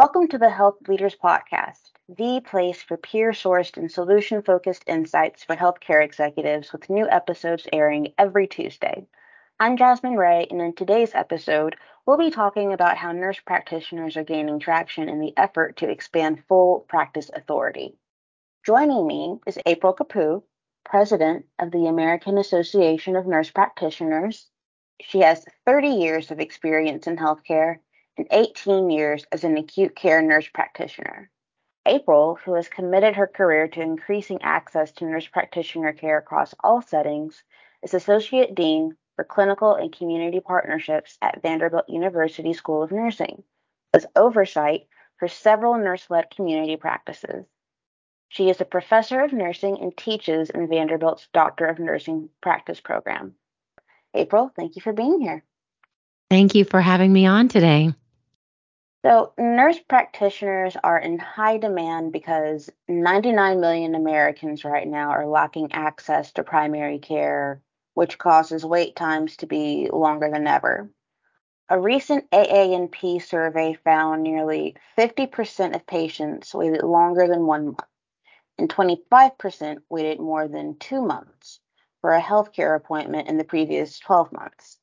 Welcome to the Health Leaders Podcast, the place for peer sourced and solution focused insights for healthcare executives with new episodes airing every Tuesday. I'm Jasmyne Ray, and in today's episode, we'll be talking about how nurse practitioners are gaining traction in the effort to expand full practice authority. Joining me is April Kapu, president of the American Association of Nurse Practitioners. She has 30 years of experience in healthcare and 18 years as an acute care nurse practitioner. April, who has committed her career to increasing access to nurse practitioner care across all settings, is Associate Dean for Clinical and Community Partnerships at Vanderbilt University School of Nursing, with oversight for several nurse led community practices. She is a professor of nursing and teaches in Vanderbilt's Doctor of Nursing practice program. April, thank you for being here. Thank you for having me on today. So, nurse practitioners are in high demand because 99 million Americans right now are lacking access to primary care, which causes wait times to be longer than ever. A recent AANP survey found nearly 50% of patients waited longer than one month and 25% waited more than two months for a healthcare appointment in the previous 12 months.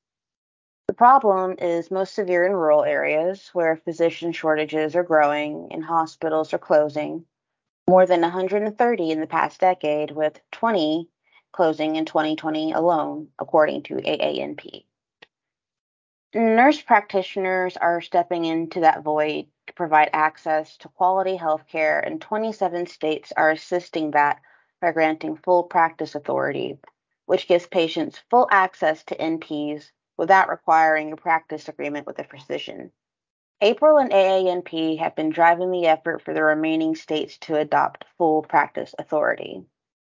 The problem is most severe in rural areas where physician shortages are growing and hospitals are closing, more than 130 in the past decade, with 20 closing in 2020 alone, according to AANP. Nurse practitioners are stepping into that void to provide access to quality health care, and 27 states are assisting that by granting full practice authority, which gives patients full access to NPs without requiring a practice agreement with a physician. April and AANP have been driving the effort for the remaining states to adopt full practice authority.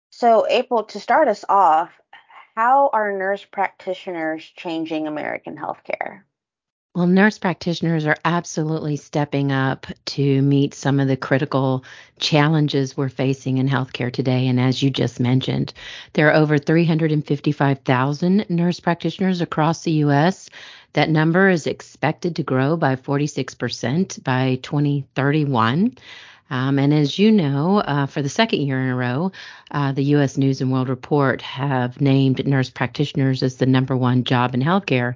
So, April, to start us off, how are nurse practitioners changing American healthcare? Well, nurse practitioners are absolutely stepping up to meet some of the critical challenges we're facing in healthcare today. And as you just mentioned, there are over 355,000 nurse practitioners across the U.S. That number is expected to grow by 46% by 2031. Um, and as you know, uh, for the second year in a row, uh, the U.S. News and World Report have named nurse practitioners as the number one job in healthcare.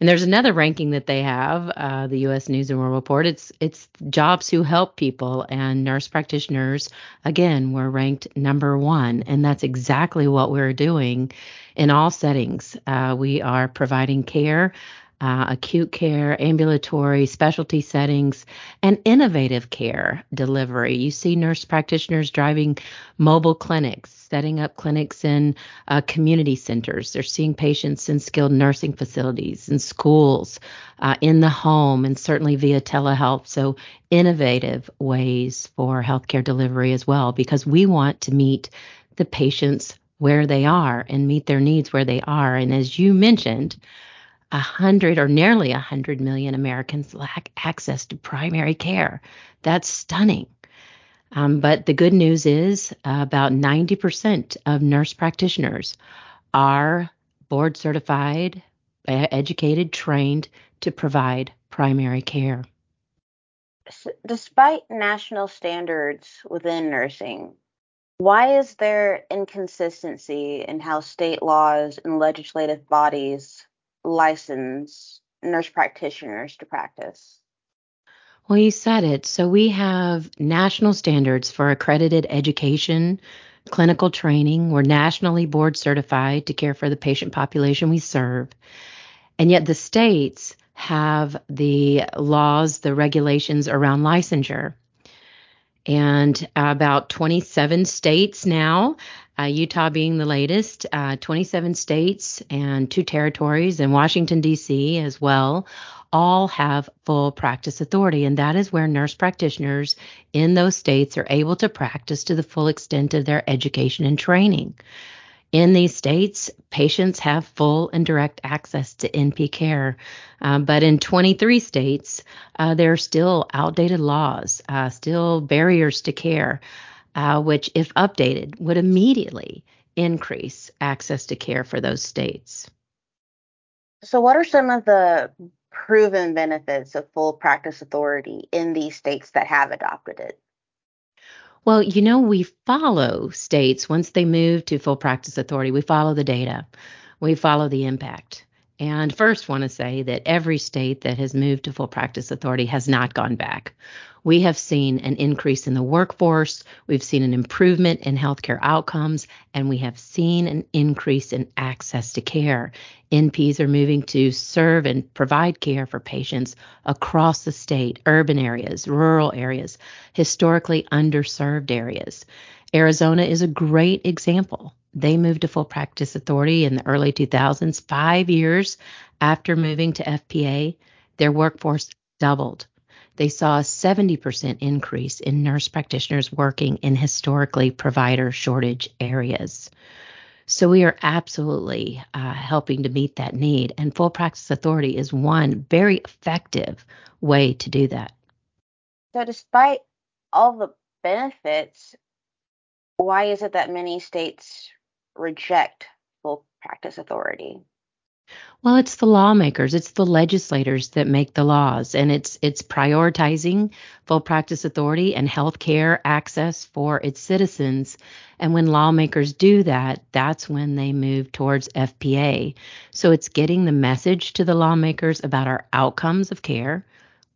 And there's another ranking that they have, uh, the U.S. News and World Report. It's it's jobs who help people, and nurse practitioners again were ranked number one, and that's exactly what we're doing in all settings. Uh, we are providing care. Uh, acute care, ambulatory, specialty settings, and innovative care delivery. You see nurse practitioners driving mobile clinics, setting up clinics in uh, community centers. They're seeing patients in skilled nursing facilities, in schools, uh, in the home, and certainly via telehealth. So, innovative ways for healthcare delivery as well, because we want to meet the patients where they are and meet their needs where they are. And as you mentioned, a hundred or nearly a hundred million Americans lack access to primary care. That's stunning. Um, but the good news is uh, about 90% of nurse practitioners are board certified, educated, trained to provide primary care. Despite national standards within nursing, why is there inconsistency in how state laws and legislative bodies license nurse practitioners to practice? Well, you said it. So we have national standards for accredited education, clinical training. We're nationally board certified to care for the patient population we serve. And yet the states have the laws, the regulations around licensure. And about 27 states now, uh, Utah being the latest, uh, 27 states and two territories, and Washington, D.C. as well, all have full practice authority. And that is where nurse practitioners in those states are able to practice to the full extent of their education and training. In these states, patients have full and direct access to NP care. Um, but in 23 states, uh, there are still outdated laws, uh, still barriers to care, uh, which, if updated, would immediately increase access to care for those states. So, what are some of the proven benefits of full practice authority in these states that have adopted it? Well, you know, we follow states once they move to full practice authority, we follow the data, we follow the impact. And first, want to say that every state that has moved to full practice authority has not gone back. We have seen an increase in the workforce, we've seen an improvement in healthcare outcomes, and we have seen an increase in access to care. NPs are moving to serve and provide care for patients across the state, urban areas, rural areas, historically underserved areas. Arizona is a great example. They moved to full practice authority in the early 2000s. Five years after moving to FPA, their workforce doubled. They saw a 70% increase in nurse practitioners working in historically provider shortage areas. So we are absolutely uh, helping to meet that need, and full practice authority is one very effective way to do that. So, despite all the benefits, why is it that many states reject full practice authority? Well, it's the lawmakers, it's the legislators that make the laws, and it's it's prioritizing full practice authority and health care access for its citizens. And when lawmakers do that, that's when they move towards FPA. So it's getting the message to the lawmakers about our outcomes of care,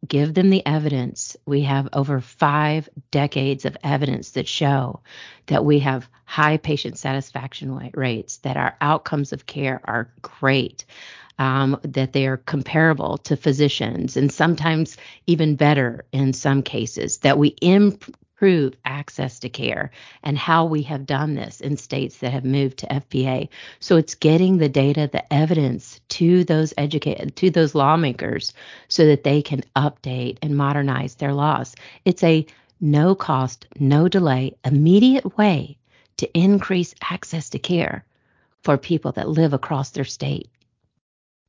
give them the evidence. We have over five decades of evidence that show that we have high patient satisfaction rates, that our outcomes of care are great, um, that they are comparable to physicians, and sometimes even better in some cases, that we imp- improve access to care and how we have done this in states that have moved to FPA. So it's getting the data, the evidence to those educate to those lawmakers so that they can update and modernize their laws. It's a no cost, no delay, immediate way to increase access to care for people that live across their state.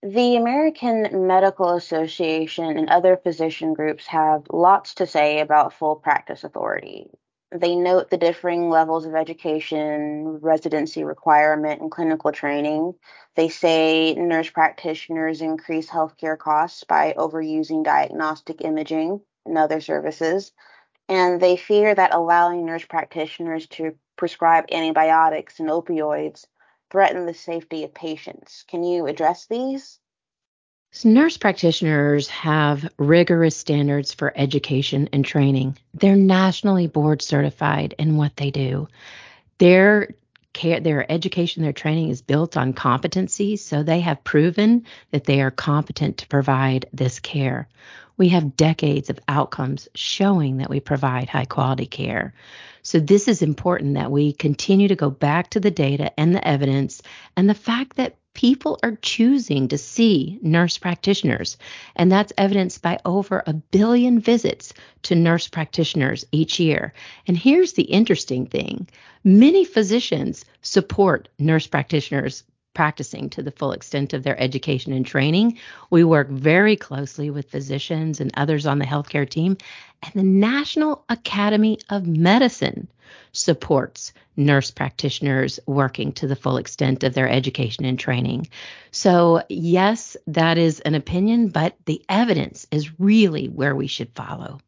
The American Medical Association and other physician groups have lots to say about full practice authority. They note the differing levels of education, residency requirement, and clinical training. They say nurse practitioners increase healthcare costs by overusing diagnostic imaging and other services. And they fear that allowing nurse practitioners to prescribe antibiotics and opioids threaten the safety of patients. Can you address these? So nurse practitioners have rigorous standards for education and training. They're nationally board certified in what they do. Their care, their education, their training is built on competency, so they have proven that they are competent to provide this care. We have decades of outcomes showing that we provide high quality care. So, this is important that we continue to go back to the data and the evidence and the fact that people are choosing to see nurse practitioners. And that's evidenced by over a billion visits to nurse practitioners each year. And here's the interesting thing many physicians support nurse practitioners practicing to the full extent of their education and training. We work very closely with physicians and others on the healthcare team, and the National Academy of Medicine supports nurse practitioners working to the full extent of their education and training. So, yes, that is an opinion, but the evidence is really where we should follow.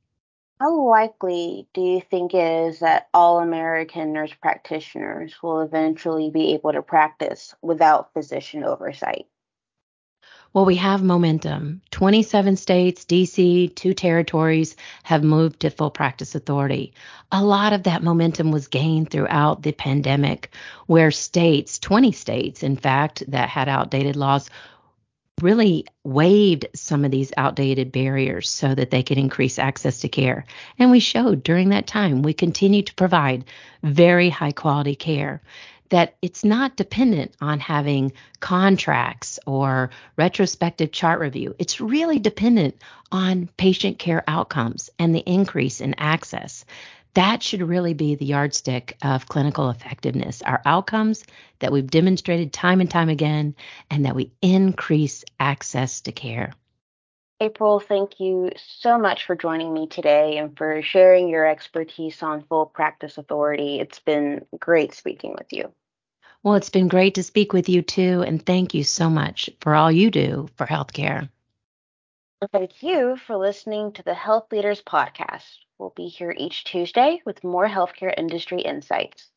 How likely do you think it is that all American nurse practitioners will eventually be able to practice without physician oversight? Well, we have momentum. 27 states, DC, two territories have moved to full practice authority. A lot of that momentum was gained throughout the pandemic, where states, 20 states, in fact, that had outdated laws, really waived some of these outdated barriers so that they could increase access to care. And we showed during that time we continue to provide very high quality care. That it's not dependent on having contracts or retrospective chart review. It's really dependent on patient care outcomes and the increase in access that should really be the yardstick of clinical effectiveness our outcomes that we've demonstrated time and time again, and that we increase access to care. April, thank you so much for joining me today and for sharing your expertise on full practice authority. It's been great speaking with you. Well, it's been great to speak with you too, and thank you so much for all you do for healthcare. Thank you for listening to the Health Leaders Podcast. We'll be here each Tuesday with more healthcare industry insights.